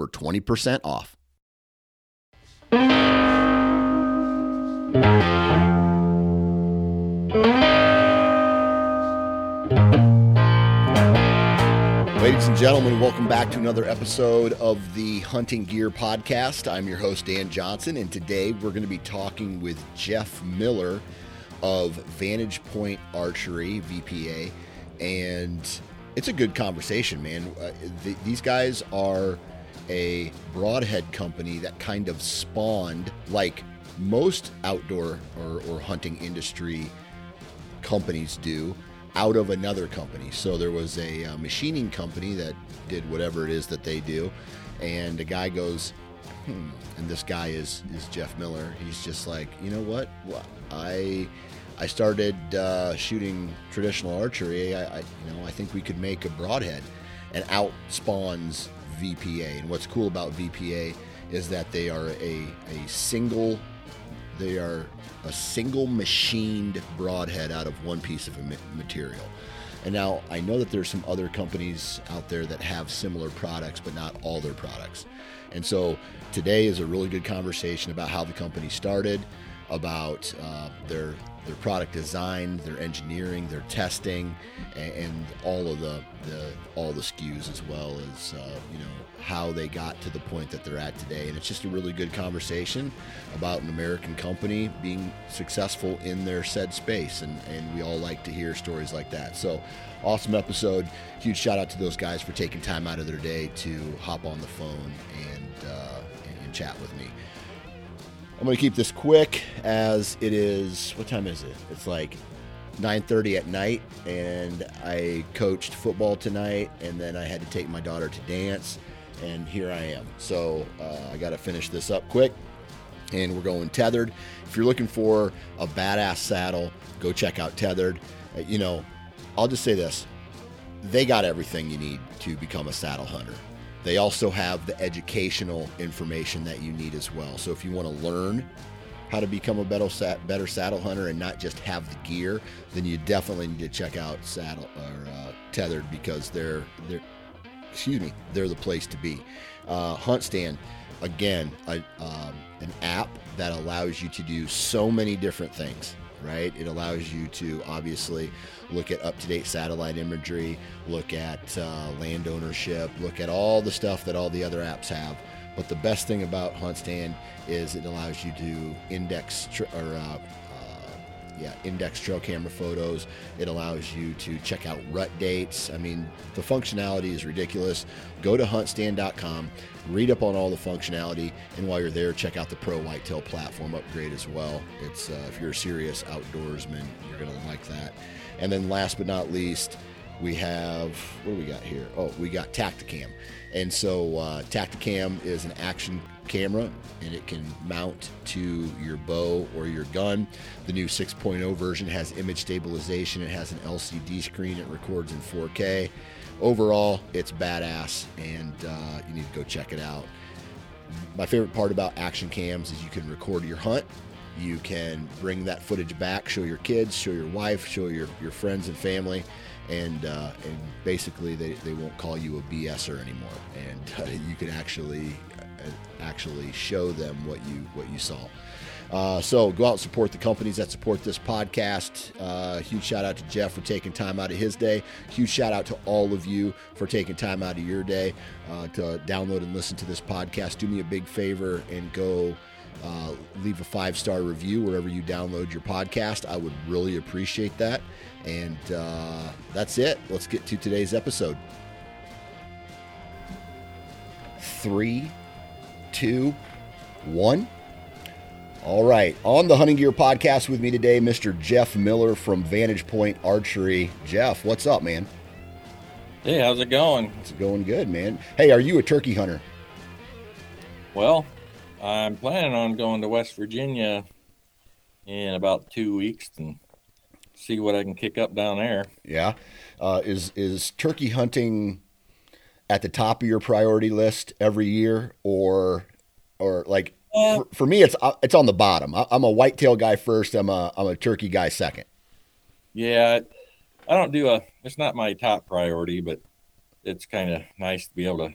for 20% off. Ladies and gentlemen, welcome back to another episode of the Hunting Gear Podcast. I'm your host, Dan Johnson, and today we're going to be talking with Jeff Miller of Vantage Point Archery, VPA. And it's a good conversation, man. Uh, th- these guys are a broadhead company that kind of spawned, like most outdoor or, or hunting industry companies do, out of another company. So there was a, uh, machining company that did whatever it is that they do, and a guy goes, hmm, and this guy is is Jeff Miller. He's just like, you know what? Well, I I started uh, shooting traditional archery. I, I you know I think we could make a broadhead, and out spawns VPA. And what's cool about VPA is that they are a a single they are a single machined broadhead out of one piece of material. And now I know that there's some other companies out there that have similar products, but not all their products. And so today is a really good conversation about how the company started, about uh, their their product design, their engineering, their testing, and, and all of the, the, all the SKUs as well as uh, you know how they got to the point that they're at today. And it's just a really good conversation about an American company being successful in their said space, and and we all like to hear stories like that. So awesome episode! Huge shout out to those guys for taking time out of their day to hop on the phone and uh, and chat with me. I'm going to keep this quick as it is. What time is it? It's like 9:30 at night, and I coached football tonight, and then I had to take my daughter to dance, and here I am. So uh, I got to finish this up quick, and we're going tethered. If you're looking for a badass saddle, go check out Tethered. Uh, you know, I'll just say this: they got everything you need to become a saddle hunter. They also have the educational information that you need as well. So if you want to learn how to become a better, better saddle hunter and not just have the gear, then you definitely need to check out Saddle or uh, Tethered because they're they're excuse me they're the place to be. Uh, HuntStand again a, um, an app that allows you to do so many different things right? It allows you to obviously look at up to date satellite imagery, look at uh, land ownership, look at all the stuff that all the other apps have. But the best thing about HuntStand is it allows you to index tr- or uh, yeah, index trail camera photos. It allows you to check out rut dates. I mean, the functionality is ridiculous. Go to huntstand.com, read up on all the functionality, and while you're there, check out the Pro Whitetail platform upgrade as well. It's uh, if you're a serious outdoorsman, you're gonna like that. And then last but not least, we have what do we got here? Oh, we got Tactacam. And so uh, Tactacam is an action camera and it can mount to your bow or your gun. The new 6.0 version has image stabilization, it has an LCD screen, it records in 4K. Overall, it's badass and uh, you need to go check it out. My favorite part about action cams is you can record your hunt. You can bring that footage back, show your kids, show your wife, show your, your friends and family and uh, and basically they, they won't call you a BSer anymore, and uh, you can actually uh, actually show them what you what you saw. Uh, so go out and support the companies that support this podcast. Uh, huge shout out to Jeff for taking time out of his day. Huge shout out to all of you for taking time out of your day uh, to download and listen to this podcast. Do me a big favor and go uh, leave a five star review wherever you download your podcast. I would really appreciate that. And uh, that's it. Let's get to today's episode. Three, two, one. All right. On the Hunting Gear podcast with me today, Mr. Jeff Miller from Vantage Point Archery. Jeff, what's up, man? Hey, how's it going? It's going good, man. Hey, are you a turkey hunter? Well, I'm planning on going to West Virginia in about two weeks and see what I can kick up down there. Yeah, uh, is is turkey hunting at the top of your priority list every year, or or like Yeah. for, for me, it's uh, it's on the bottom. I, I'm a whitetail guy first. I'm a I'm a turkey guy second. Yeah, I don't do a. It's not my top priority, but it's kind of nice to be able to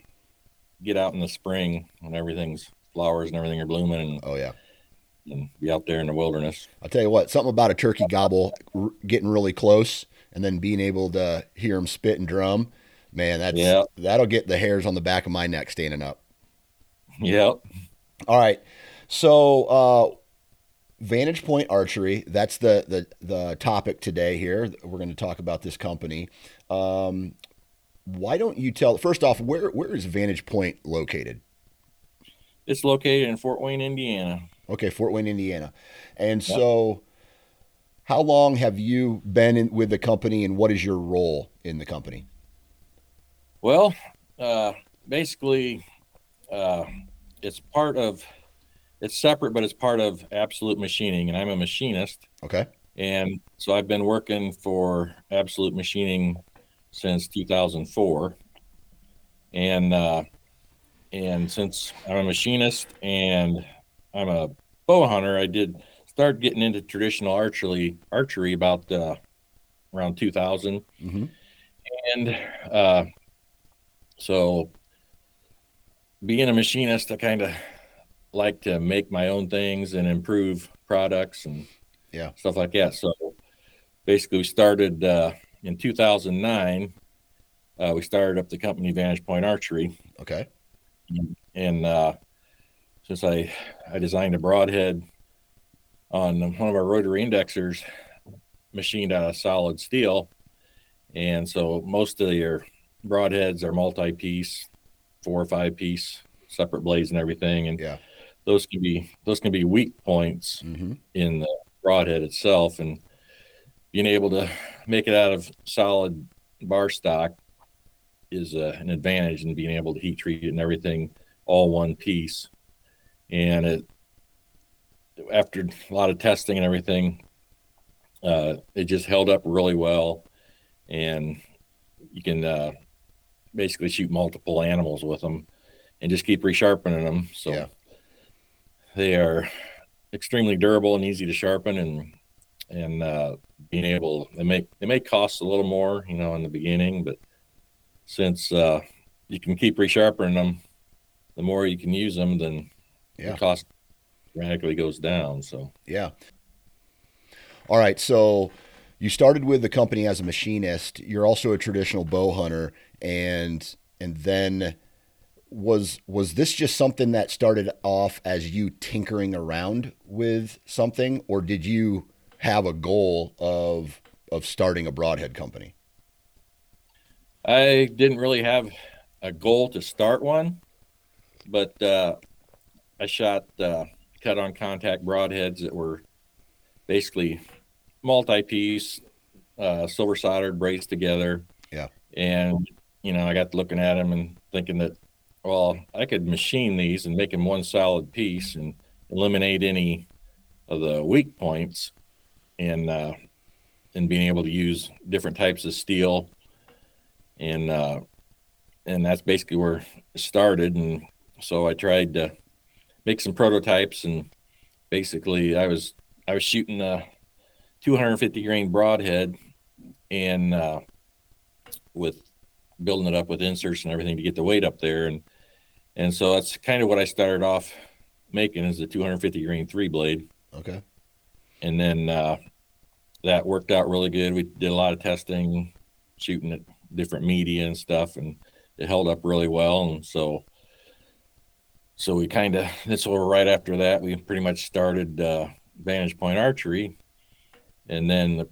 get out in the spring when everything's flowers and everything are blooming and, Oh yeah. and be out there in the wilderness. I'll tell you what, something about a turkey gobble r- getting really close and then being able to hear him spit and drum, man, that's Yeah. that'll get the hairs on the back of my neck standing up. Yep. All right. So, uh, Vantage Point Archery, that's the, the, the topic today here. We're going to talk about this company. Um, why don't you tell, first off, where, where is Vantage Point located? It's located in Fort Wayne, Indiana. Okay, Fort Wayne, Indiana. And so, how long have you been in, with the company and what is your role in the company? Well, uh, basically, uh, it's part of. It's separate, but it's part of Absolute Machining, and I'm a machinist. Okay. And so I've been working for Absolute Machining since 2004. And uh, and since I'm a machinist and I'm a bow hunter, I did start getting into traditional archery archery about uh, around 2000. hmm And uh, so being a machinist, I kind of like to make my own things and improve products and Yeah. stuff like that. So basically, we started uh, in 2009. Uh, we started up the company Vantage Point Archery, Okay. And uh, since I I designed a broadhead on one of our rotary indexers, machined out of solid steel, and so most of your broadheads are multi-piece, four or five piece, separate blades and everything, and Yeah. those can be those can be weak points hmm in the broadhead itself. And being able to make it out of solid bar stock is uh, an advantage in being able to heat treat it and everything all one piece. And it after a lot of testing and everything uh, it just held up really well. And you can uh, basically shoot multiple animals with them and just keep resharpening them so Yeah. they are extremely durable and easy to sharpen and and uh, being able they make they may cost a little more you know in the beginning but since uh, you can keep resharpening them the more you can use them then Yeah. the cost radically goes down so Yeah. All right. So you started with the company as a machinist. You're also a traditional bow hunter, and and then was was this just something that started off as you tinkering around with something, or did you have a goal of of starting a broadhead company? I didn't really have a goal to start one, but uh, I shot uh, cut on contact broadheads that were basically multi-piece, uh, silver soldered, braced together. Yeah. And you know, I got looking at them and thinking that, well, I could machine these and make them one solid piece and eliminate any of the weak points, and uh, and being able to use different types of steel and uh, and that's basically where it started. And so I tried to make some prototypes, and basically I was I was shooting a 250 grain broadhead, and uh, with building it up with inserts and everything to get the weight up there, and and so that's kind of what I started off making is a 250 grain three blade Okay. and then uh, that worked out really good. We did a lot of testing, shooting at different media and stuff, and it held up really well. And so, so we kind of that's what right after that we pretty much started uh, Vantage Point Archery, and then the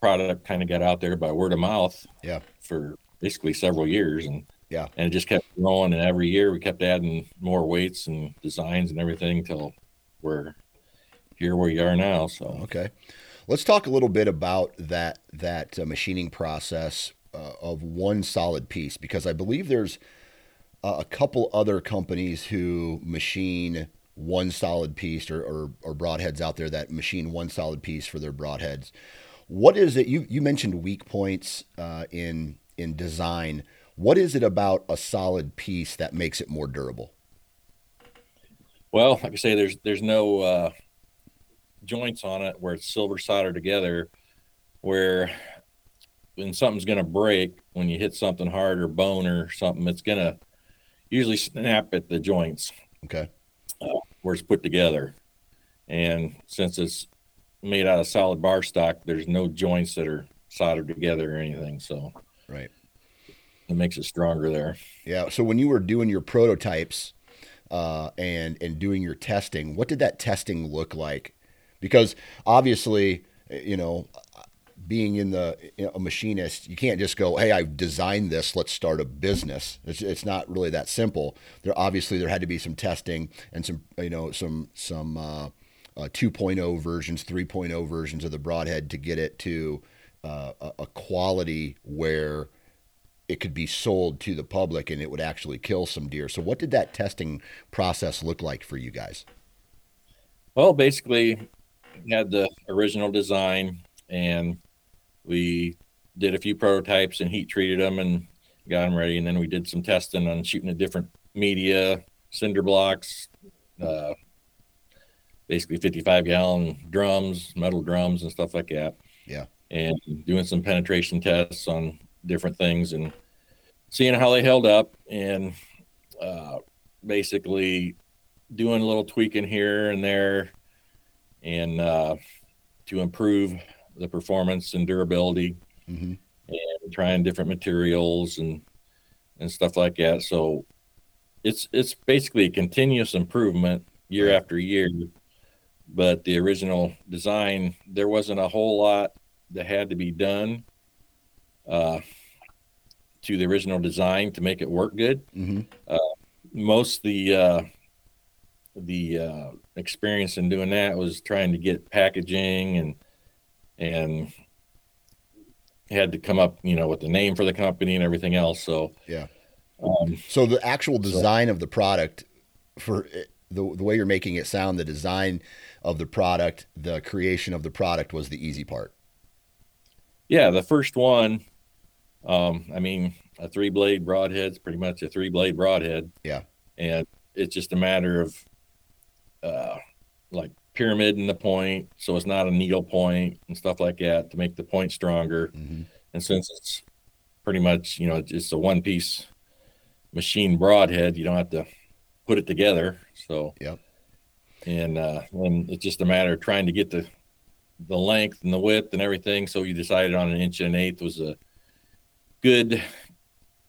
product kind of got out there by word of mouth. Yeah. For basically several years, and Yeah. and it just kept growing. And every year we kept adding more weights and designs and everything till we're here where you are now. So. Okay. Let's talk a little bit about that that uh, machining process uh, of one solid piece because I believe there's uh, a couple other companies who machine one solid piece or, or, or broadheads out there that machine one solid piece for their broadheads. What is it? You, you mentioned weak points uh, in in design. What is it about a solid piece that makes it more durable? Well, like I say, there's there's no uh, joints on it where it's silver soldered together, where when something's going to break when you hit something hard or bone or something, it's going to usually snap at the joints. Okay. Uh, where it's put together, and since it's made out of solid bar stock, there's no joints that are soldered together or anything. So right, it makes it stronger there. Yeah. So when you were doing your prototypes uh, and and doing your testing, what did that testing look like? Because obviously, you know, being in the a machinist, you can't just go, "Hey, I've designed this. Let's start a business." It's, it's not really that simple. There obviously there had to be some testing and some you know some some uh, uh, 2.0 versions, 3.0 versions of the broadhead to get it to uh, a quality where it could be sold to the public and it would actually kill some deer. So, what did that testing process look like for you guys? Well, basically, we had the original design and we did a few prototypes and heat treated them and got them ready. And then we did some testing on shooting a different media, cinder blocks, uh, basically 55 gallon drums, metal drums, and stuff like that. Yeah. And doing some penetration tests on different things and seeing how they held up and uh, basically doing a little tweaking here and there and uh, to improve the performance and durability mm-hmm. and trying different materials and and stuff like that so it's it's basically a continuous improvement year after year but the original design there wasn't a whole lot that had to be done uh, to the original design to make it work good. Mm-hmm. Uh, most the uh, the uh, experience in doing that was trying to get packaging and and had to come up, you know, with the name for the company and everything else. So yeah. Um, so the actual design so, of the product for the, the way you're making it sound, the design of the product, the creation of the product was the easy part. Yeah, the first one, um, I mean, a three blade broadhead is pretty much a three blade broadhead. Yeah. And it's just a matter of uh, like pyramid in the point, so it's not a needle point and stuff like that to make the point stronger. Mm-hmm. And since it's pretty much, you know, it's a one piece machine broadhead, you don't have to put it together. So, yeah. And uh, and it's just a matter of trying to get the the length and the width and everything. So you decided on an inch and an eighth was a good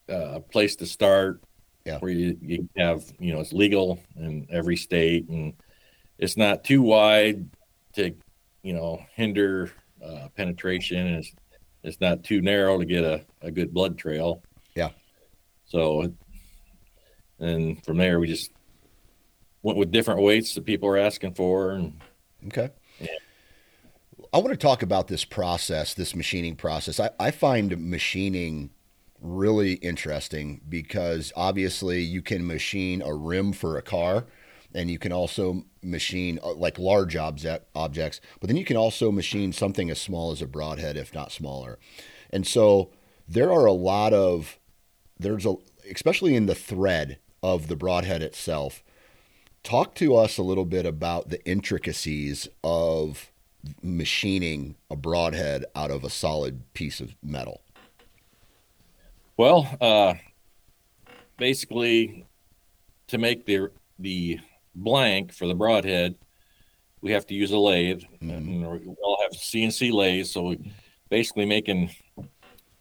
uh, place to start. Yeah. Where you, you have, you know, it's legal in every state and it's not too wide to, you know, hinder uh, penetration. And it's, it's not too narrow to get a, a good blood trail. Yeah. So, and from there, we just went with different weights that people are asking for. And, okay. Yeah. I want to talk about this process, this machining process. I, I find machining really interesting because obviously you can machine a rim for a car and you can also machine uh, like large object, objects, but then you can also machine something as small as a broadhead, if not smaller. And so there are a lot of, there's a, especially in the thread of the broadhead itself. Talk to us a little bit about the intricacies of machining a broadhead out of a solid piece of metal? Well, uh, basically, to make the the blank for the broadhead, we have to use a lathe. Mm-hmm. we all have CNC lathes, so we basically making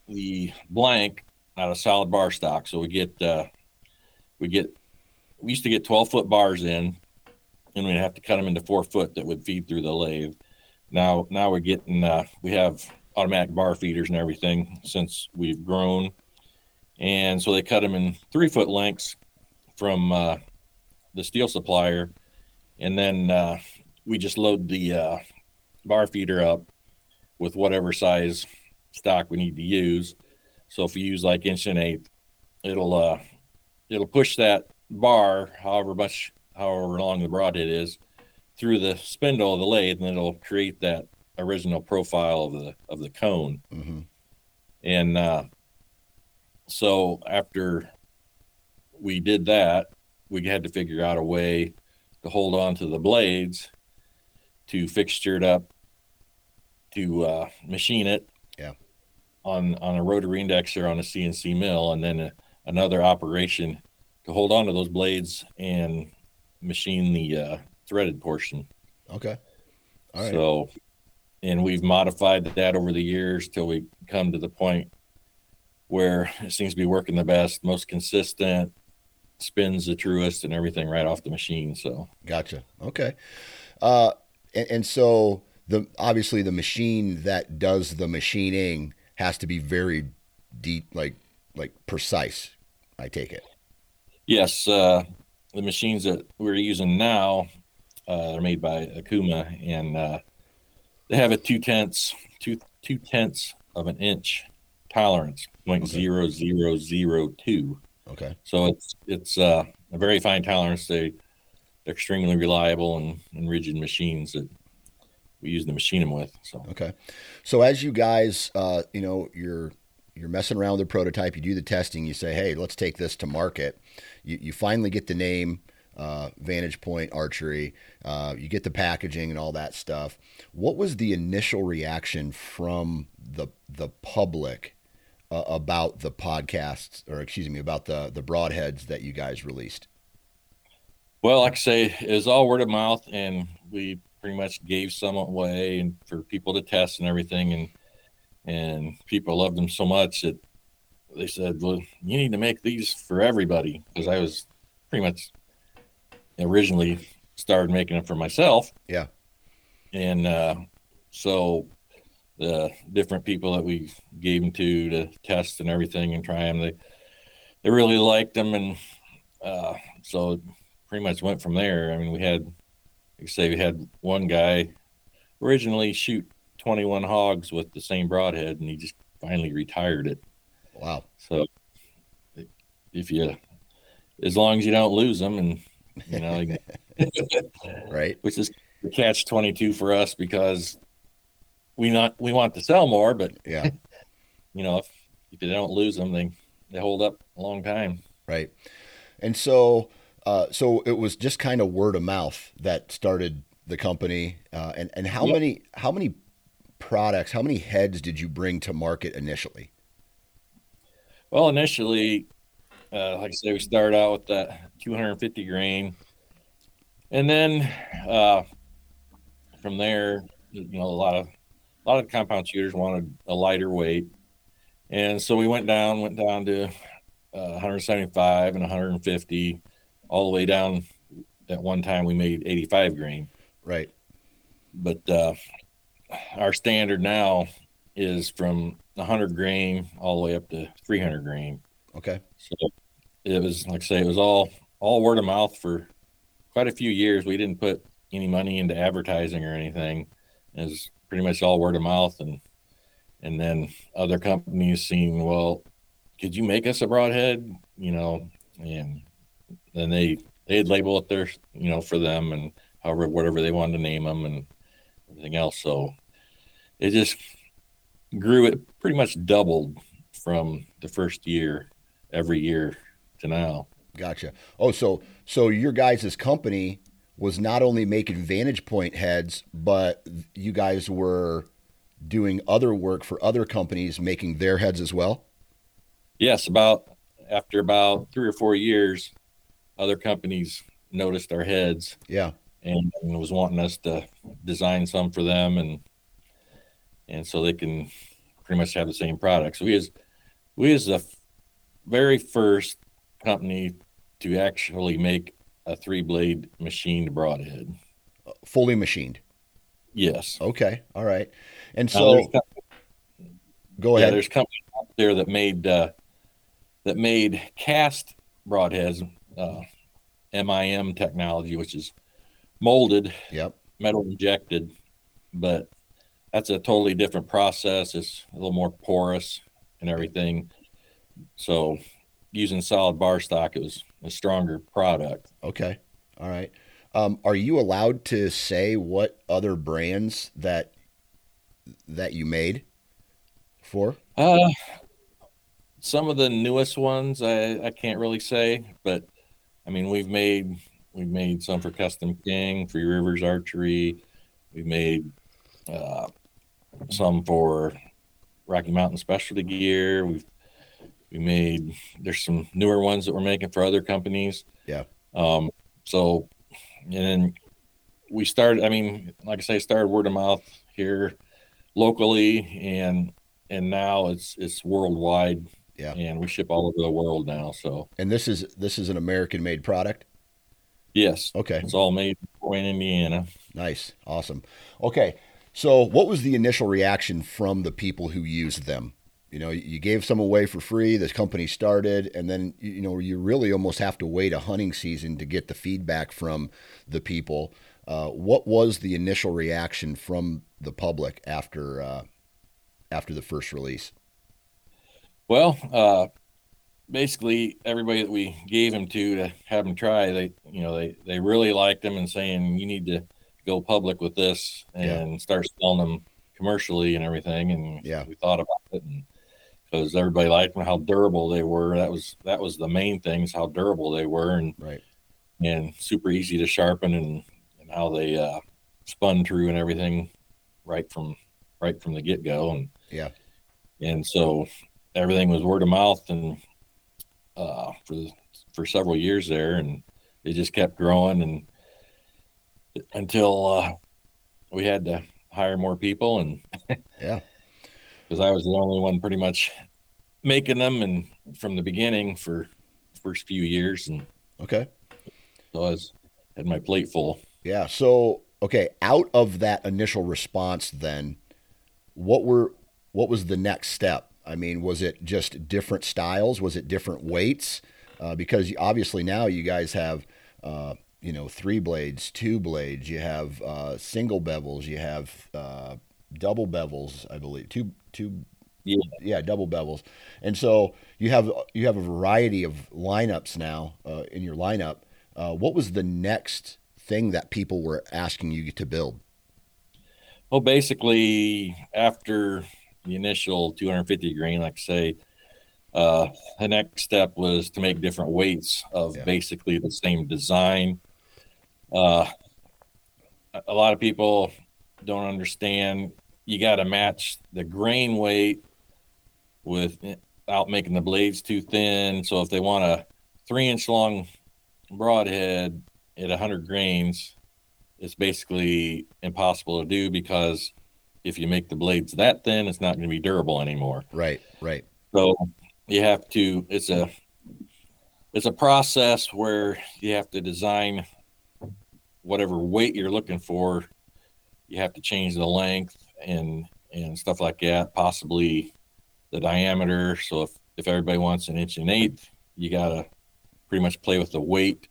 the blank out of solid bar stock. So we get uh, we get we used to get twelve foot bars in, and we'd have to cut them into four foot that would feed through the lathe. Now, now we're getting uh, we have automatic bar feeders and everything since we've grown, and so they cut them in three foot lengths from uh, the steel supplier, and then uh, we just load the uh, bar feeder up with whatever size stock we need to use. So if you use like inch and eighth, it'll uh, it'll push that bar, however much, however long the broadhead is, through the spindle of the lathe, and it'll create that original profile of the of the cone. Mm-hmm. And uh, so after we did that, we had to figure out a way to hold on to the blades to fixture it up to uh, machine it Yeah. on on a rotary indexer on a CNC mill, and then a, another operation to hold on to those blades and machine the uh, threaded portion. Okay. All right. So, and we've modified that over the years till we come to the point where it seems to be working the best, most consistent, spins the truest, and everything right off the machine. So, Gotcha. Okay. Uh, and, and so the obviously the machine that does the machining has to be very deep, like like precise. I take it. yes, uh, the machines that we're using now uh, are made by Okuma, and uh, they have a two tenths, two two tenths of an inch tolerance, point Okay. zero zero zero two. Okay. So it's it's uh, a very fine tolerance. They they're extremely reliable and, and rigid machines that we use to machine them with. So Okay. So as you guys, uh, you know, you're you're messing around with the prototype. You do the testing. You say, "Hey, let's take this to market." You, you finally get the name, uh, Vantage Point Archery. Uh, you get the packaging and all that stuff. What was the initial reaction from the the public uh, about the podcasts, or excuse me, about the the broadheads that you guys released? well, like I say, it was all word of mouth, and we pretty much gave some away and for people to test and everything, and and people loved them so much that they said, "Well, you need to make these for everybody," because I was pretty much originally started making them for myself. Yeah. and uh, so the different people that we gave them to to test and everything and try them, they they really liked them, and uh, so it pretty much went from there. I mean, we had, like I say, we had one guy originally shoot 21 hogs with the same broadhead, and he just finally retired it. Wow. So if you, as long as you don't lose them, and you know, Right. which is catch 22 for us because we not we want to sell more, but Yeah. you know, if, if you don't lose them, they they hold up a long time. right? And so, uh, so it was just kind of word of mouth that started the company. Uh, and and how Yep. many how many products, how many heads did you bring to market initially? Well, initially, uh, like I say, we started out with that 250 grain, and then uh, from there, you know, a lot of a lot of compound shooters wanted a lighter weight, and so we went down, went down to uh, 175 and 150, all the way down. At one time, we made 85 grain, Right. but uh, our standard now is from 100 grain all the way up to 300 grain. Okay. So it was like I say, it was all all word of mouth for quite a few years. We didn't put any money into advertising or anything. Was pretty much all word of mouth and and then other companies seeing, well, could you make us a broadhead? You know, and then they they'd label it their you know for them and however whatever they wanted to name them and everything else. So it just grew. It pretty much doubled from the first year every year to now. Gotcha. Oh, so so your guys' company was not only making Vantage Point heads, but you guys were doing other work for other companies making their heads as well. Yes, about after about three or four years, other companies noticed our heads Yeah. and, and was wanting us to design some for them and and so they can pretty much have the same products. We as we as the very first company to actually make a three blade machined broadhead. Fully machined. Yes. Okay. All right. And so go yeah, ahead. there's companies out there that made uh, that made cast broadheads, uh, MIM technology, which is molded Yep. metal injected, but that's a totally different process. It's a little more porous and everything. So using solid bar stock, it was a stronger product. Okay. All right. Um, are you allowed to say what other brands that that you made for? Uh, some of the newest ones I, I can't really say, but I mean we've made we've made some for Kustom King, Three Rivers Archery. We've made uh, some for Rocky Mountain Specialty Gear. We've we made there's some newer ones that we're making for other companies. Yeah. Um. So, and then we started. I mean, like I say, started word of mouth here locally, and and now it's it's worldwide. Yeah. And we ship all over the world now. So. And this is this is an American made product. Yes. Okay. It's all made in Indiana. Nice. Awesome. Okay. So, what was the initial reaction from the people who used them? You know, you gave some away for free. This company started, and then you know you really almost have to wait a hunting season to get the feedback from the people. Uh, what was the initial reaction from the public after uh, after the first release? Well, uh, basically everybody that we gave them to to have them try, they you know they they really liked them and saying you need to go public with this and yeah. start selling them commercially and everything. And yeah, we thought about it and because everybody liked them, how durable they were. That was that was the main things, how durable they were, and right, and super easy to sharpen, and, and how they uh, spun through and everything, right from right from the get go, and yeah, and so everything was word of mouth, and uh, for for several years there, and it just kept growing, and until uh, we had to hire more people, and yeah because I was the only one pretty much making them and from the beginning for the first few years and okay. so I was had my plate full. Yeah so okay out of that initial response then what were what was the next step? I mean was it just different styles? Was it different weights? Uh, because obviously now you guys have uh, you know three blades two blades you have uh, single bevels you have uh, double bevels I believe. Two two yeah. yeah double bevels. And so you have you have a variety of lineups now uh, in your lineup. Uh, what was the next thing that people were asking you to build? Well basically after the initial 250 grain like I say uh, the next step was to make different weights of yeah. basically the same design. Uh, a lot of people don't understand you got to match the grain weight without making the blades too thin. So if they want a three inch long broadhead at 100 grains, it's basically impossible to do because if you make the blades that thin, it's not going to be durable anymore. Right, right. So you have to. It's a it's a process where you have to design whatever weight you're looking for. You have to change the length and and stuff like that. Possibly the diameter. So if if everybody wants an inch and eighth, you gotta pretty much play with the weight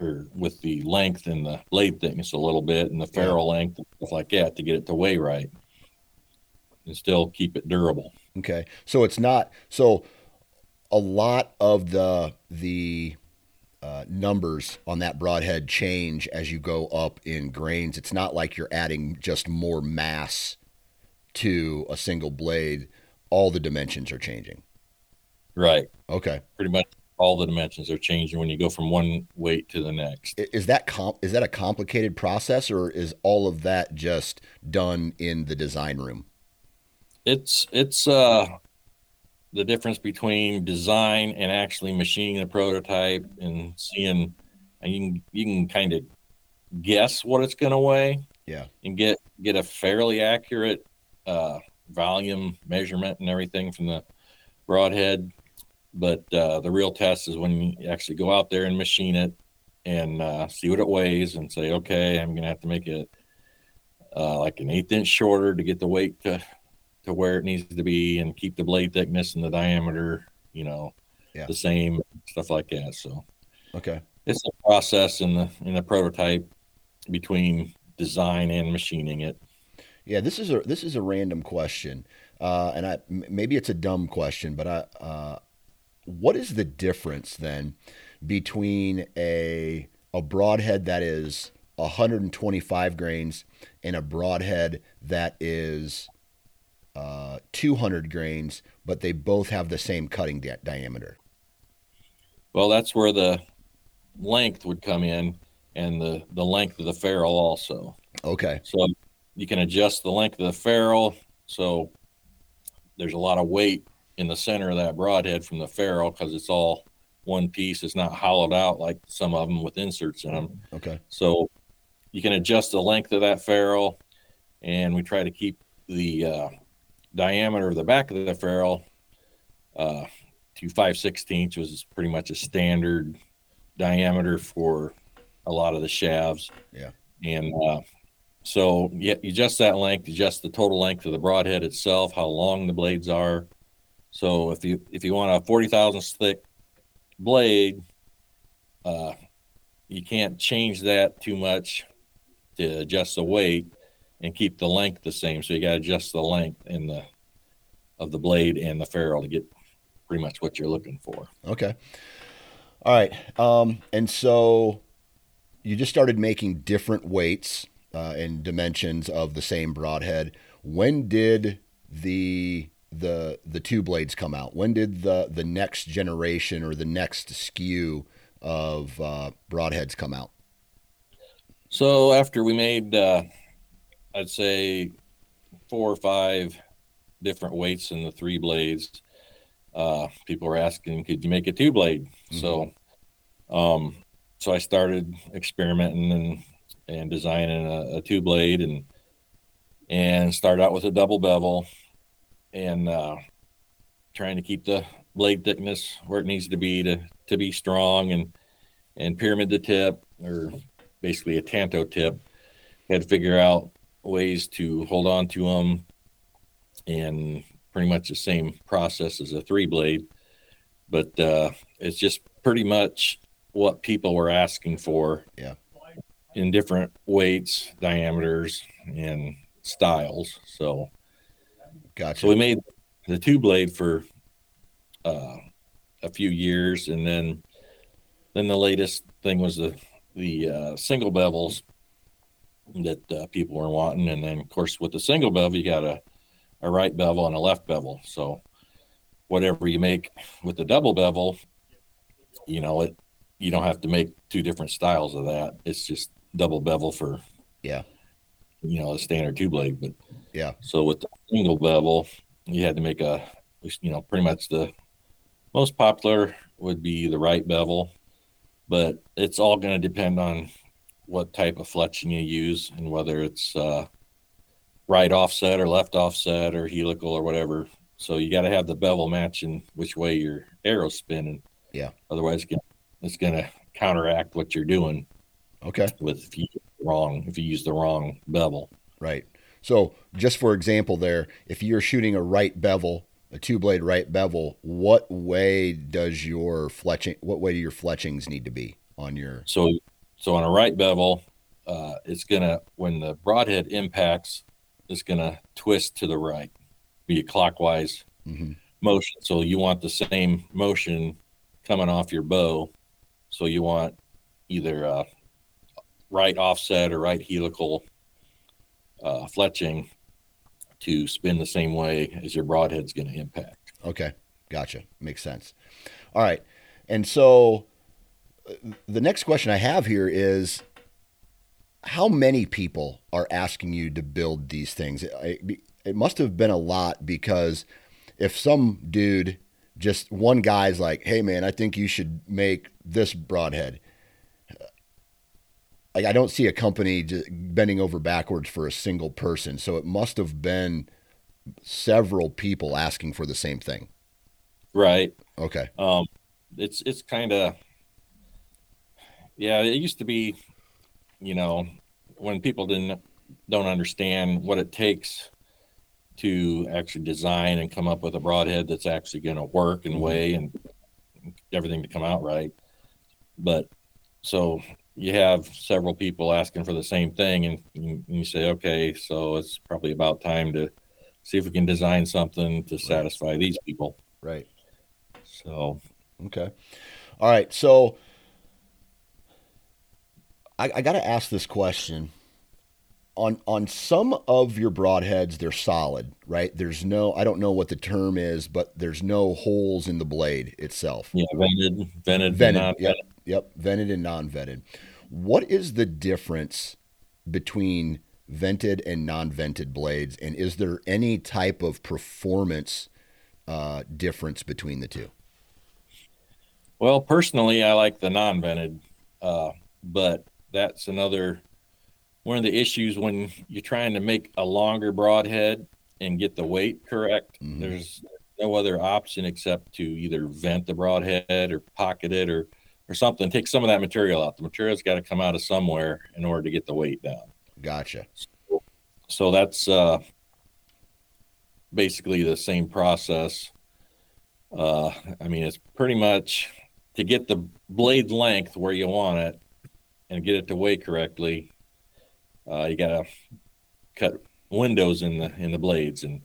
or with the length and the blade thickness a little bit and the ferrule yeah. length and stuff like that to get it to weigh right and still keep it durable. Okay. So it's not so a lot of the the uh, numbers on that broadhead change as you go up in grains. It's not like you're adding just more mass to a single blade, all the dimensions are changing. Right. Okay. Pretty much all the dimensions are changing when you go from one weight to the next. Is that comp- is that a complicated process or is all of that just done in the design room? It's it's uh the difference between design and actually machining a prototype and seeing and you can you can kind of guess what it's going to weigh. Yeah. And get get a fairly accurate uh, volume measurement and everything from the broadhead. But uh, the real test is when you actually go out there and machine it and uh, see what it weighs and say, okay, I'm going to have to make it uh, like an eighth inch shorter to get the weight to, to where it needs to be and keep the blade thickness and the diameter, you know, yeah. the same stuff like that. So, okay, it's a process in the in the prototype between design and machining it. Yeah, this is a this is a random question, uh, and I m- maybe it's a dumb question, but I uh, what is the difference then between a a broadhead that is 125 grains and a broadhead that is uh, 200 grains, but they both have the same cutting di- diameter? Well, that's where the length would come in and the, the length of the ferrule also. Okay. So you can adjust the length of the ferrule. So there's a lot of weight in the center of that broadhead from the ferrule because it's all one piece. It's not hollowed out like some of them with inserts in them. Okay. So you can adjust the length of that ferrule, and we try to keep the uh, diameter of the back of the ferrule uh, to 5 16ths, which is pretty much a standard diameter for a lot of the shafts. Yeah. And uh, so yeah, you adjust that length, adjust the total length of the broadhead itself, how long the blades are. So if you if you want a 40 thousandths thick blade, uh, you can't change that too much to adjust the weight and keep the length the same. So you got to adjust the length in the of the blade and the ferrule to get pretty much what you're looking for. Okay. All right. Um, and so you just started making different weights uh, and dimensions of the same broadhead. When did the the the two blades come out? When did the the next generation or the next SKU of uh, broadheads come out? So after we made, uh, I'd say four or five different weights in the three blades, uh, people were asking, could you make a two blade? Mm-hmm. So, um, so I started experimenting and and designing a, a two blade and and start out with a double bevel and uh, trying to keep the blade thickness where it needs to be to to be strong and and pyramid the tip or basically a tanto tip. Had to figure out ways to hold on to them and pretty much the same process as a three blade, but uh, it's just pretty much what people were asking for. Yeah. In different weights, diameters, and styles. So, gotcha. So we made the two blade for uh, a few years, and then then the latest thing was the the uh, single bevels that uh, people were wanting, and then of course with the single bevel, you got a a right bevel and a left bevel. So whatever you make with the double bevel, you know it. You don't have to make two different styles of that. It's just double bevel for yeah, you know, a standard two blade. But yeah, so with the single bevel, you had to make a you know pretty much the most popular would be the right bevel but it's all going to depend on what type of fletching you use and whether it's uh, right offset or left offset or helical or whatever. So you got to have the bevel matching which way your arrow's spinning. Yeah. Otherwise, it's going to counteract what you're doing. Okay. With if you wrong if you use the wrong bevel. Right. So just for example, there, if you're shooting a right bevel a two blade right bevel, what way does your fletching? What way do your fletchings need to be on your? So, so on a right bevel, uh, it's gonna when the broadhead impacts, it's gonna twist to the right, be a clockwise mm-hmm. motion. So you want the same motion coming off your bow. So you want either uh, right offset or right helical uh, fletching to spin the same way as your broadhead's going to impact. Okay, gotcha. Makes sense. All right, and so the next question I have here is how many people are asking you to build these things? It, it must have been a lot because if some dude, just one guy's like, "Hey man, I think you should make this broadhead," like I don't see a company bending over backwards for a single person. So it must have been several people asking for the same thing. Right. Okay. Um, it's it's kind of yeah. It used to be, you know, when people didn't don't understand what it takes to actually design and come up with a broadhead that's actually going to work and weigh and everything to come out right. But so you have several people asking for the same thing, and you, you say, okay, so it's probably about time to see if we can design something to satisfy these people. Right. So, okay. All right. So I, I got to ask this question. On on some of your broadheads, they're solid, right? There's no, I don't know what the term is, but there's no holes in the blade itself. yeah, vented, vented, Vented. Yep. Yep. Vented and non-vented. What is the difference between vented and non-vented blades, and is there any type of performance uh, difference between the two? Well, personally, I like the non-vented, uh, but that's another one of the issues when you're trying to make a longer broadhead and get the weight correct. Mhm. There's no other option except to either vent the broadhead or pocket it or or something. Take some of that material out. The material's got to come out of somewhere in order to get the weight down. Gotcha. So that's uh, basically the same process. Uh, I mean, it's pretty much to get the blade length where you want it and get it to weigh correctly. Uh, you gotta cut windows in the in the blades, and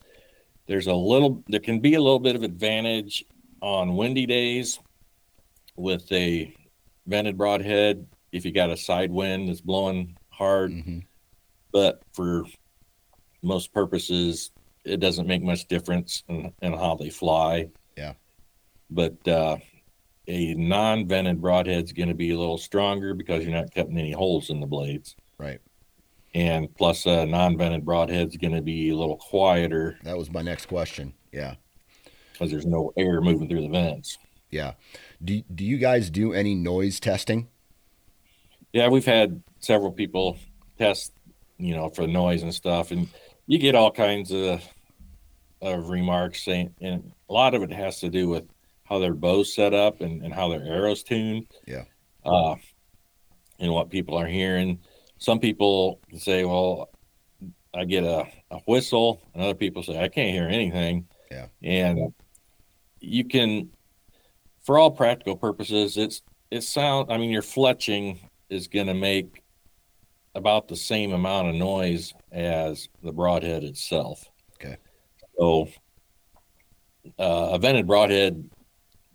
there's a little. There can be a little bit of advantage on windy days with a vented broadhead if you got a side wind that's blowing hard hmm but for most purposes, it doesn't make much difference in, in how they fly. Yeah. But uh, a non-vented broadhead is going to be a little stronger because you're not cutting any holes in the blades, Right. and plus a non-vented broadhead is going to be a little quieter That was my next question. Yeah. because there's no air moving through the vents. Yeah. Do, do you guys do any noise testing? Yeah, we've had several people test, you know, for noise and stuff, and you get all kinds of of remarks saying, and a lot of it has to do with how their bow's set up and, and how their arrows tuned. Yeah. Uh, and what people are hearing. Some people say, "Well, I get a, a whistle," and other people say, "I can't hear anything." Yeah. And you can, for all practical purposes, it's it sound. I mean, your fletching is going to make about the same amount of noise as the broadhead itself. Okay. So uh, a vented broadhead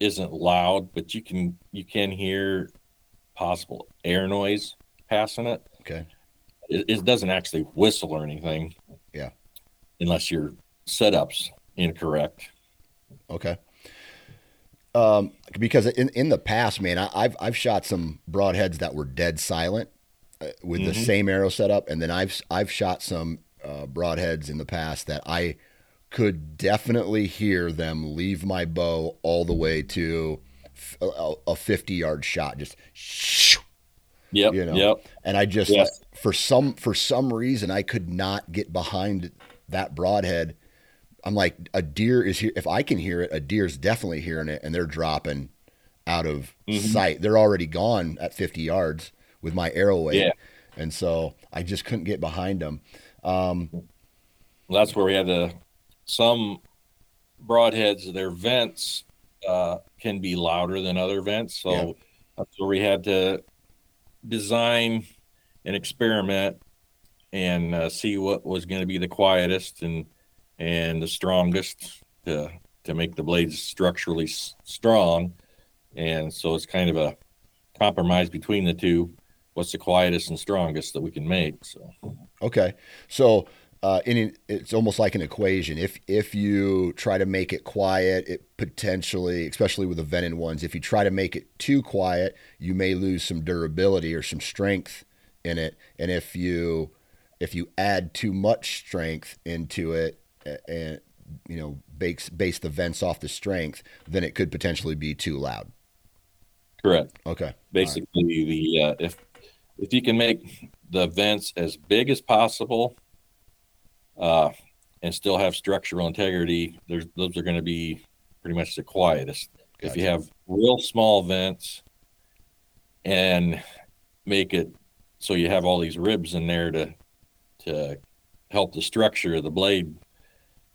isn't loud, but you can you can hear possible air noise passing it. Okay. It, it doesn't actually whistle or anything. Yeah. Unless your setup's incorrect. Okay. Um, because in, in the past, man, I, I've I've shot some broadheads that were dead silent uh, with the Mhm. same arrow setup, and then I've I've shot some uh, broadheads in the past that I could definitely hear them leave my bow all the way to a fifty yard shot, just shoo, Yep. You know. Yep. and I just Yes. for some for some reason I could not get behind that broadhead. I'm like a deer is here. If I can hear it, a deer's definitely hearing it, and they're dropping out of Mhm. sight. They're already gone at 50 yards with my arrow weight, Yeah. and so I just couldn't get behind them. Um, Well, that's where we had to some broadheads their vents uh, can be louder than other vents. So Yeah. that's where we had to design and experiment and uh, see what was going to be the quietest and and the strongest to to make the blades structurally s- strong. And so it's kind of a compromise between the two what's the quietest and strongest that we can make so. Okay, so uh, in it's almost like an equation. If if you try to make it quiet, it potentially, especially with the vented ones, if you try to make it too quiet, you may lose some durability or some strength in it. And if you if you add too much strength into it, and you know base base the vents off the strength, then it could potentially be too loud. correct Okay, basically the uh, if if you can make the vents as big as possible uh, and still have structural integrity there's those are going to be pretty much the quietest. If you have real small vents and make it so you have all these ribs in there to to help the structure of the blade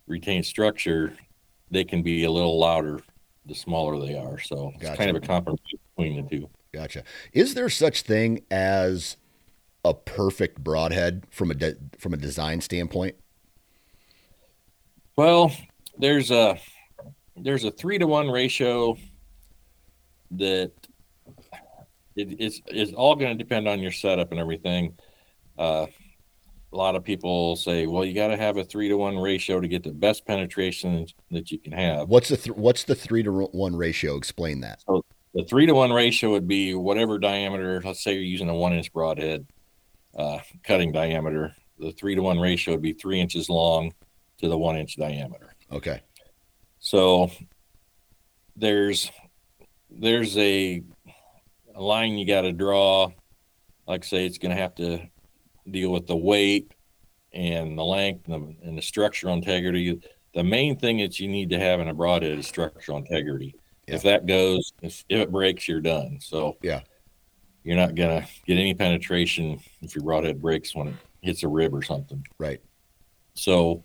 retain structure they can be a little louder the smaller they are. So it's kind of a compromise between the two. Gotcha. Is there such thing as a perfect broadhead from a de- from a design standpoint? Well, there's a there's a three to one ratio that it, it's it's all going to depend on your setup and everything. Uh, a lot of people say, well, you got to have a three to one ratio to get the best penetration that you can have. What's the th- what's the three to one ratio? Explain that. So the three to one ratio would be whatever diameter. Let's say you're using a one inch broadhead uh, cutting diameter. The three to one ratio would be three inches long to the one inch diameter. Okay. So there's there's a, a line you got to draw. Like I say, it's going to have to deal with the weight and the length and the, and the structural integrity. The main thing that you need to have in a broadhead is structural integrity. Yeah. If that goes, if, if it breaks, you're done. So yeah, you're not gonna get any penetration if your broadhead breaks when it hits a rib or something. Right. So,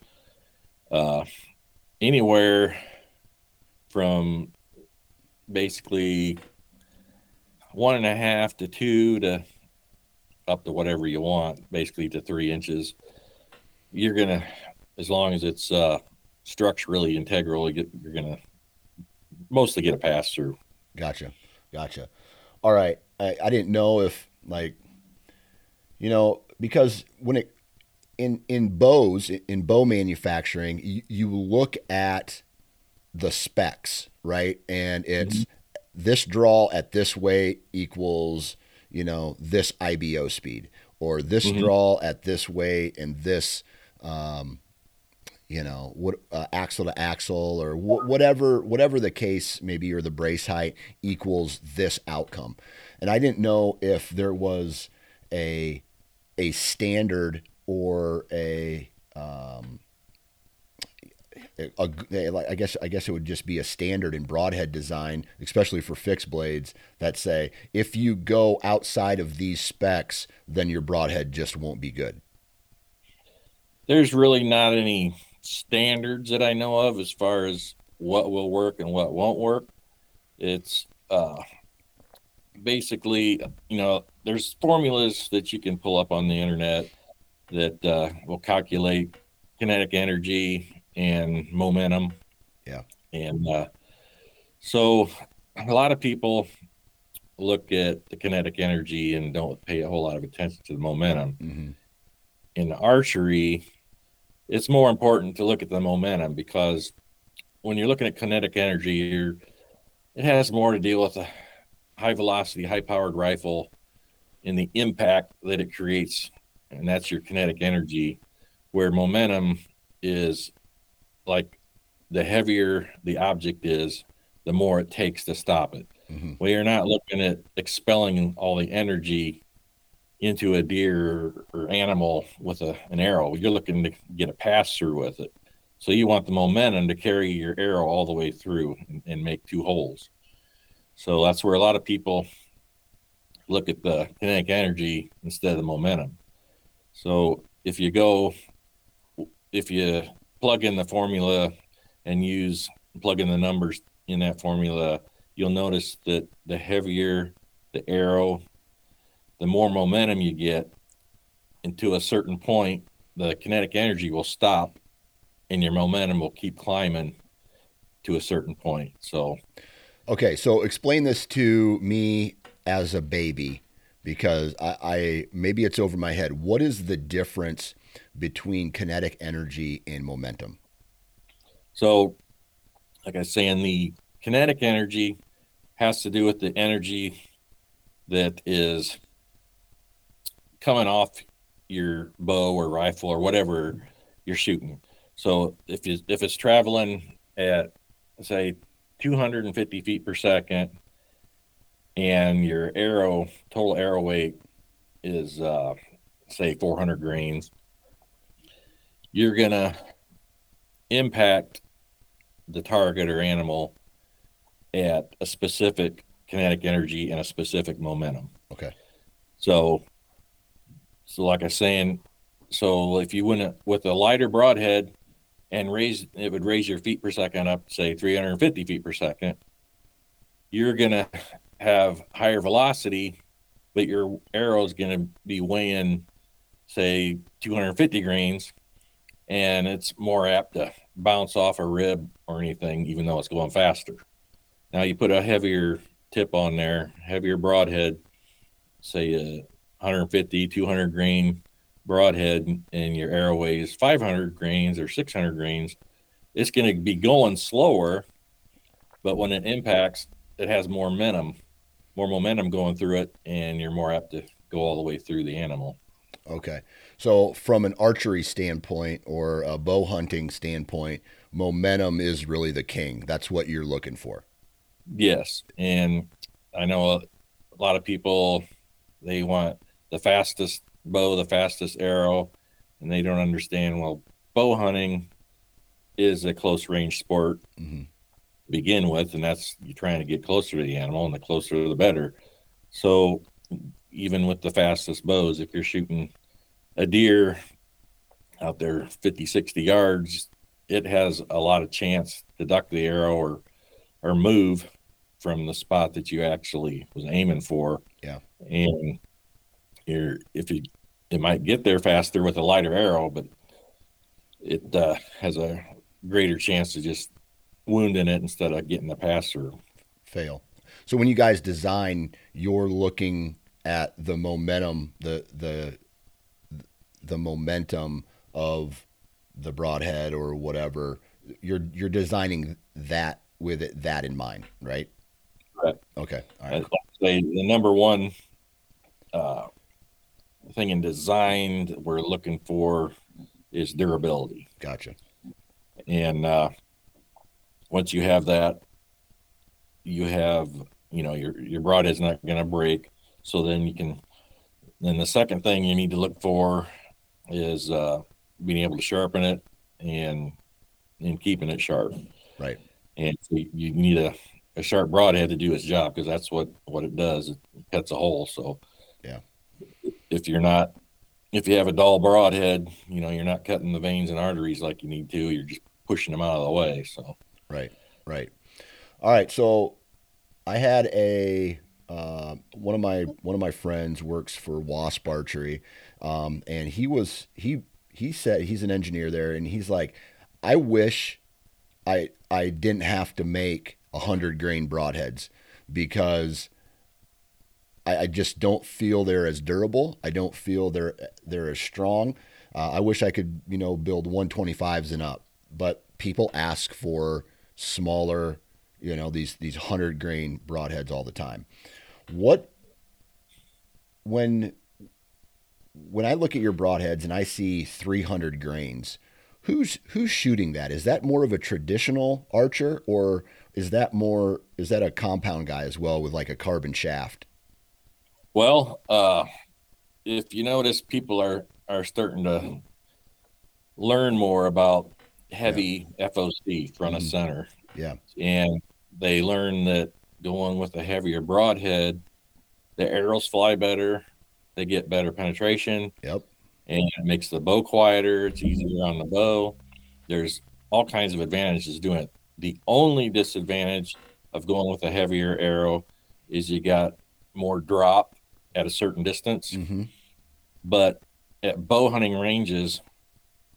uh, anywhere from basically one and a half to two to up to whatever you want, basically to three inches. You're gonna, as long as it's uh, structurally integral, you're gonna mostly get a pass through. Gotcha, gotcha. All right, I, I didn't know if like, you know, because when it in in bows in bow manufacturing, you, you look at the specs, right? And it's mm-hmm. this draw at this weight equals you know, this IBO speed or this mm-hmm. draw at this weight and this, um, you know, what uh, axle to axle or wh- whatever, whatever the case maybe, or the brace height equals this outcome. And I didn't know if there was a, a standard or a, um, a, a, I guess I guess it would just be a standard in broadhead design, especially for fixed blades, that say if you go outside of these specs, then your broadhead just won't be good. There's really not any standards that I know of as far as what will work and what won't work. It's uh, basically, you know, there's formulas that you can pull up on the internet that uh, will calculate kinetic energy and momentum. Yeah. And uh, so a lot of people look at the kinetic energy and don't pay a whole lot of attention to the momentum. Mm-hmm. In archery, it's more important to look at the momentum because when you're looking at kinetic energy, it has more to deal with a high velocity, high powered rifle and the impact that it creates. And that's your kinetic energy, where momentum is like the heavier the object is, the more it takes to stop it. Mm-hmm. We are not looking at expelling all the energy into a deer or animal with a, an arrow. You're looking to get a pass through with it. So you want the momentum to carry your arrow all the way through and, and make two holes. So that's where a lot of people look at the kinetic energy instead of the momentum. So if you go, if you plug in the formula and use plug in the numbers in that formula, you'll notice that the heavier the arrow, the more momentum you get. And to a certain point, the kinetic energy will stop and your momentum will keep climbing to a certain point. So, okay, so explain this to me as a baby because I, I maybe it's over my head. What is the difference between kinetic energy and momentum? So, like I was saying, the kinetic energy has to do with the energy that is coming off your bow or rifle or whatever you're shooting. So if you, if it's traveling at say 250 feet per second and your arrow total arrow weight is uh, say 400 grains you're going to impact the target or animal at a specific kinetic energy and a specific momentum. Okay. So, so like I was saying, so if you went with a lighter broadhead and raise, it would raise your feet per second up, say 350 feet per second. You're going to have higher velocity, but your arrow is going to be weighing, say, 250 grains and it's more apt to bounce off a rib or anything, even though it's going faster. Now you put a heavier tip on there, heavier broadhead, say a 150, 200 grain broadhead, and your arrow weighs 500 grains or 600 grains, it's going to be going slower. But when it impacts, it has more momentum, more momentum going through it, and you're more apt to go all the way through the animal. Okay. So, from an archery standpoint or a bow hunting standpoint, momentum is really the king. That's what you're looking for. Yes. And I know a, a lot of people, they want the fastest bow, the fastest arrow, and they don't understand well, bow hunting is a close range sport mm-hmm. Begin with, and that's you're trying to get closer to the animal, and the closer the better. So even with the fastest bows, if you're shooting a deer out there 50, 60 yards, it has a lot of chance to duck the arrow or or move from the spot that you actually was aiming for. Yeah. And you're if you it might get there faster with a lighter arrow, but it uh, has a greater chance to just wounding it instead of getting the pass through. Fail. So when you guys design, you're looking at the momentum, the the the momentum of the broadhead or whatever. You're you're designing that with it that in mind, right? Right. Okay. All right. Say the number one uh, thing in design that we're looking for is durability. Gotcha. And uh, once you have that, you have you know your your broadhead's not going to break. So then you can. Then the second thing you need to look for is uh, being able to sharpen it and and keeping it sharp. Right. And so you need a, a sharp broadhead to do its job because that's what what it does. It cuts a hole. So yeah, if you're not if you have a dull broadhead, you know you're not cutting the veins and arteries like you need to. You're just pushing them out of the way. So right, right. All right. So I had a uh, one of my one of my friends works for Wasp Archery, um, and he was he he said he's an engineer there, and he's like, I wish I I didn't have to make hundred grain broadheads because I, I, just don't feel they're as durable. I don't feel they're they're as strong. Uh, I wish I could you know build 125s and up, but people ask for smaller, you know these these hundred grain broadheads all the time. What when when I look at your broadheads and I see 300 grains, who's who's shooting that? Is that more of a traditional archer or is that more is that a compound guy as well with like a carbon shaft? Well, uh, if you notice, people are are starting to learn more about heavy yeah. FOC front mm-hmm. of center. Yeah, and they learn that going with a heavier broadhead, the arrows fly better, they get better penetration. Yep. And it makes the bow quieter. It's easier on the bow. There's all kinds of advantages doing it. The only disadvantage of going with a heavier arrow is you got more drop at a certain distance. Mm-hmm. But at bow hunting ranges,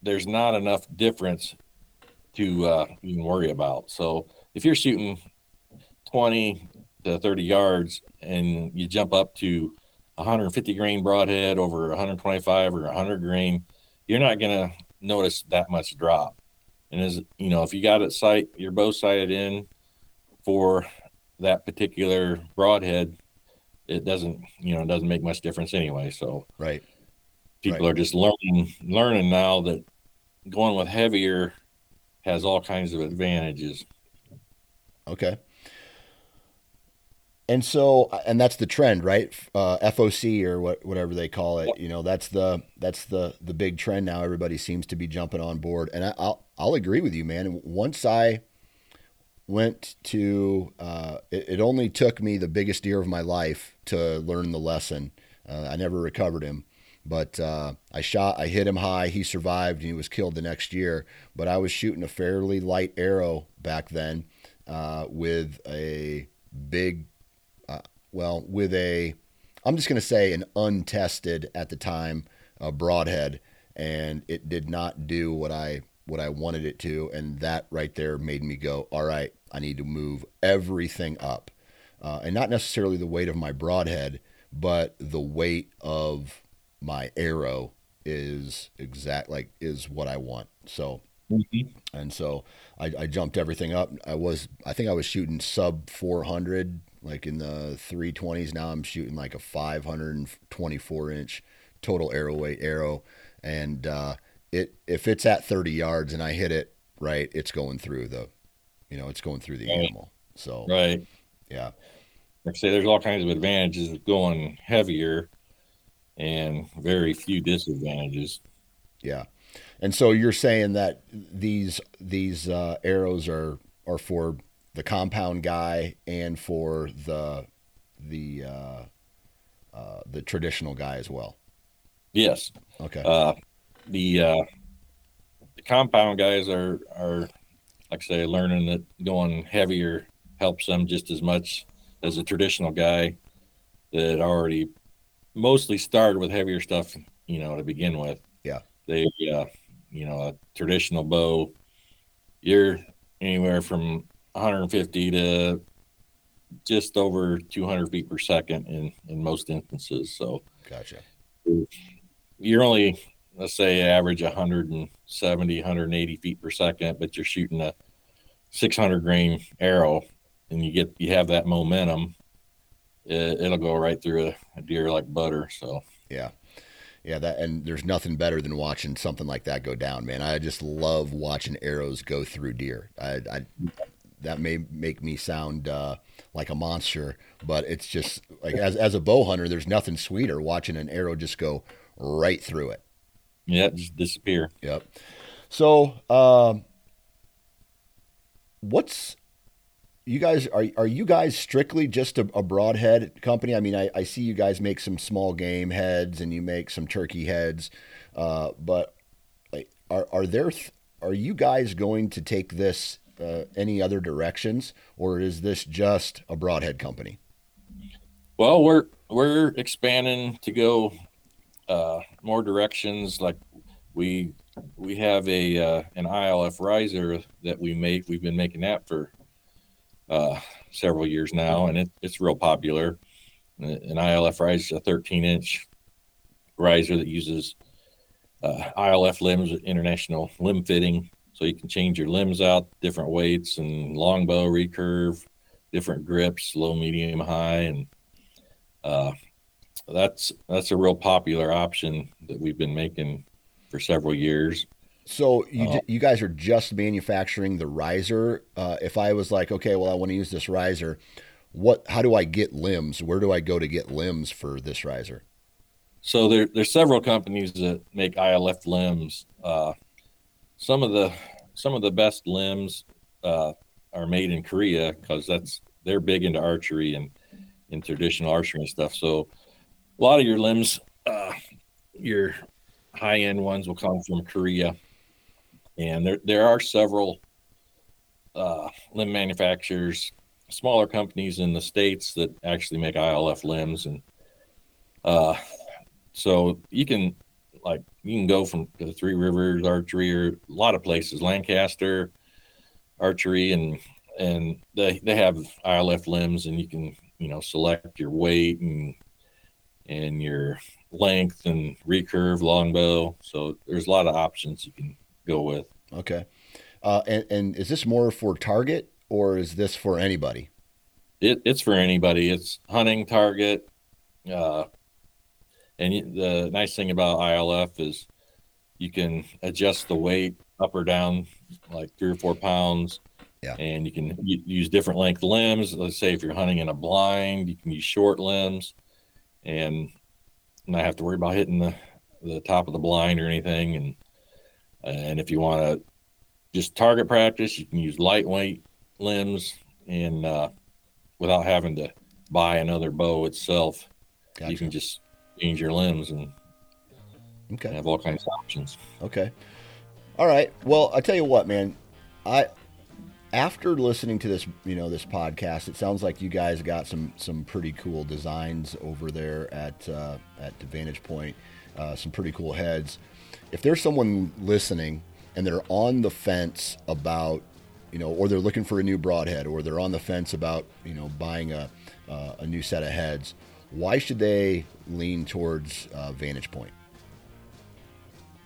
there's not enough difference to uh, even worry about. So if you're shooting 20 to 30 yards and you jump up to 150 grain broadhead over 125 or 100 grain, you're not going to notice that much drop. And as you know, if you got it sight, your bow sighted in for that particular broadhead, it doesn't, you know, it doesn't make much difference anyway. So right, people right. are just learning, learning now that going with heavier has all kinds of advantages. Okay. And so and that's the trend right? Uh, foc or what, whatever they call it you know that's the that's the the big trend now. Everybody seems to be jumping on board. And I, will i'll agree with you man. Once i went to uh, it, it, only took me the biggest deer of my life to learn the lesson. Uh, i never recovered him but uh, i shot i hit him high. He survived and he was killed the next year. But i was shooting a fairly light arrow back then uh, with a big well, with a, I'm just going to say an untested at the time uh, broadhead, and it did not do what I what I wanted it to, and that right there made me go, all right, I need to move everything up. uh, and not necessarily the weight of my broadhead, but the weight of my arrow is exact like is what I want. So, mm-hmm. and so I, I, jumped everything up. I was I think I was shooting sub 400 like in the 320s. Now I'm shooting like a 524 inch total arrow weight arrow, and uh, it if it's at 30 yards and I hit it right, it's going through the, you know, it's going through the right. animal. So right, yeah. Like I say, there's all kinds of advantages of going heavier, and very few disadvantages. Yeah, and so you're saying that these these uh, arrows are are for the compound guy and for the the uh, uh, the traditional guy as well. Yes. Okay. Uh, the uh, the compound guys are are like I say learning that going heavier helps them just as much as a traditional guy that already mostly started with heavier stuff, you know, to begin with. Yeah. They, uh, you know, a traditional bow, you're anywhere from 150 to just over 200 feet per second in in most instances. So, gotcha. You're only let's say average 170 180 feet per second but you're shooting a 600 grain arrow and you get you have that momentum it, will go right through a, a, deer like butter so. Yeah. Yeah that and there's nothing better than watching something like that go down man. I just love watching arrows go through deer. I, I that may make me sound uh, like a monster but it's just like as, as a bow hunter there's nothing sweeter watching an arrow just go right through it. Yeah, just disappear. Yep. So, um, what's you guys are are you guys strictly just a, a broadhead company? I mean, I, I see you guys make some small game heads and you make some turkey heads, uh, but are are there th- are you guys going to take this uh, any other directions, or is this just a broadhead company? Well, we're we're expanding to go uh, more directions. Like we we have a uh, an ILF riser that we make. We've been making that for uh, several years now, and it, it's real popular. An ILF riser, a 13 inch riser that uses uh, ILF limbs, international limb fitting, so you can change your limbs out, different weights and longbow recurve, different grips, low, medium, high, and uh, that's that's a real popular option that we've been making for several years. So you uh, you guys are just manufacturing the riser. Uh, if I was like, okay, well, I want to use this riser, what? How do I get limbs? Where do I go to get limbs for this riser? So there there's several companies that make ILF limbs. Uh, some of the some of the best limbs uh, are made in Korea because that's they're big into archery and in traditional archery and stuff. So a lot of your limbs, uh, your high end ones will come from Korea, and there there are several uh, limb manufacturers, smaller companies in the states that actually make ILF limbs, and uh, so you can like you can go from the Three Rivers Archery or a lot of places, Lancaster Archery, and and they they have ILF limbs, and you can you know select your weight and and your length and recurve longbow. So there's a lot of options you can go with. Okay. Uh, and, and is this more for target or is this for anybody? It, it's for anybody. It's hunting target. Uh, and the nice thing about ILF is you can adjust the weight up or down like three or four pounds. Yeah. And you can use different length limbs. Let's say if you're hunting in a blind, you can use short limbs and not have to worry about hitting the, the top of the blind or anything. And and if you want to just target practice, you can use lightweight limbs and uh, without having to buy another bow itself. Gotcha. You can just change your limbs and okay. have all kinds of options. Okay. All right. Well, I tell you what, man. I after listening to this, you know, this podcast, it sounds like you guys got some some pretty cool designs over there at uh, at the Vantage Point. Uh, some pretty cool heads. If there's someone listening and they're on the fence about, you know, or they're looking for a new broadhead, or they're on the fence about, you know, buying a uh, a new set of heads. Why should they lean towards uh, Vantage Point?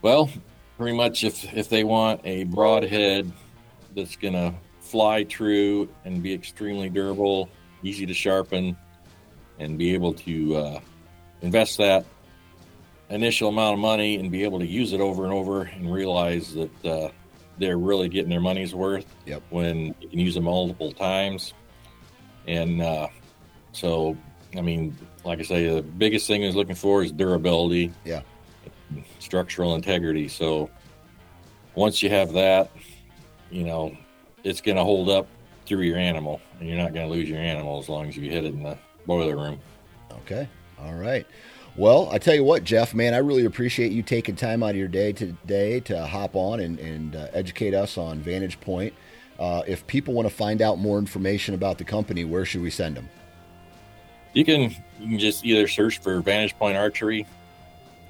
Well, pretty much if if they want a broadhead that's going to fly true and be extremely durable, easy to sharpen, and be able to uh, invest that initial amount of money and be able to use it over and over and realize that uh, they're really getting their money's worth Yep. when you can use them multiple times. And uh, so, I mean, like I say, the biggest thing is looking for is durability, Yeah. structural integrity. So once you have that, you know, it's going to hold up through your animal, and you're not going to lose your animal as long as you hit it in the boiler room. Okay. All right. Well, I tell you what, Jeff, man, I really appreciate you taking time out of your day today to hop on and, and uh, educate us on Vantage Point. Uh, if people want to find out more information about the company, where should we send them? You can you can just either search for Vantage Point Archery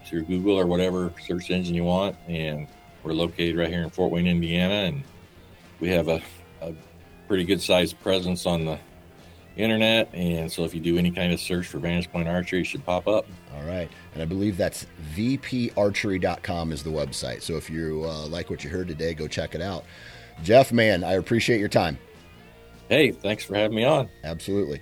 through Google or whatever search engine you want, and we're located right here in Fort Wayne, Indiana, and we have a, a pretty good sized presence on the internet. And so if you do any kind of search for Vantage Point Archery, it should pop up. All right. And I believe that's vparchery.com is the website. So if you uh, like what you heard today, go check it out. Jeff, man, I appreciate your time. Hey, thanks for having me on. Absolutely.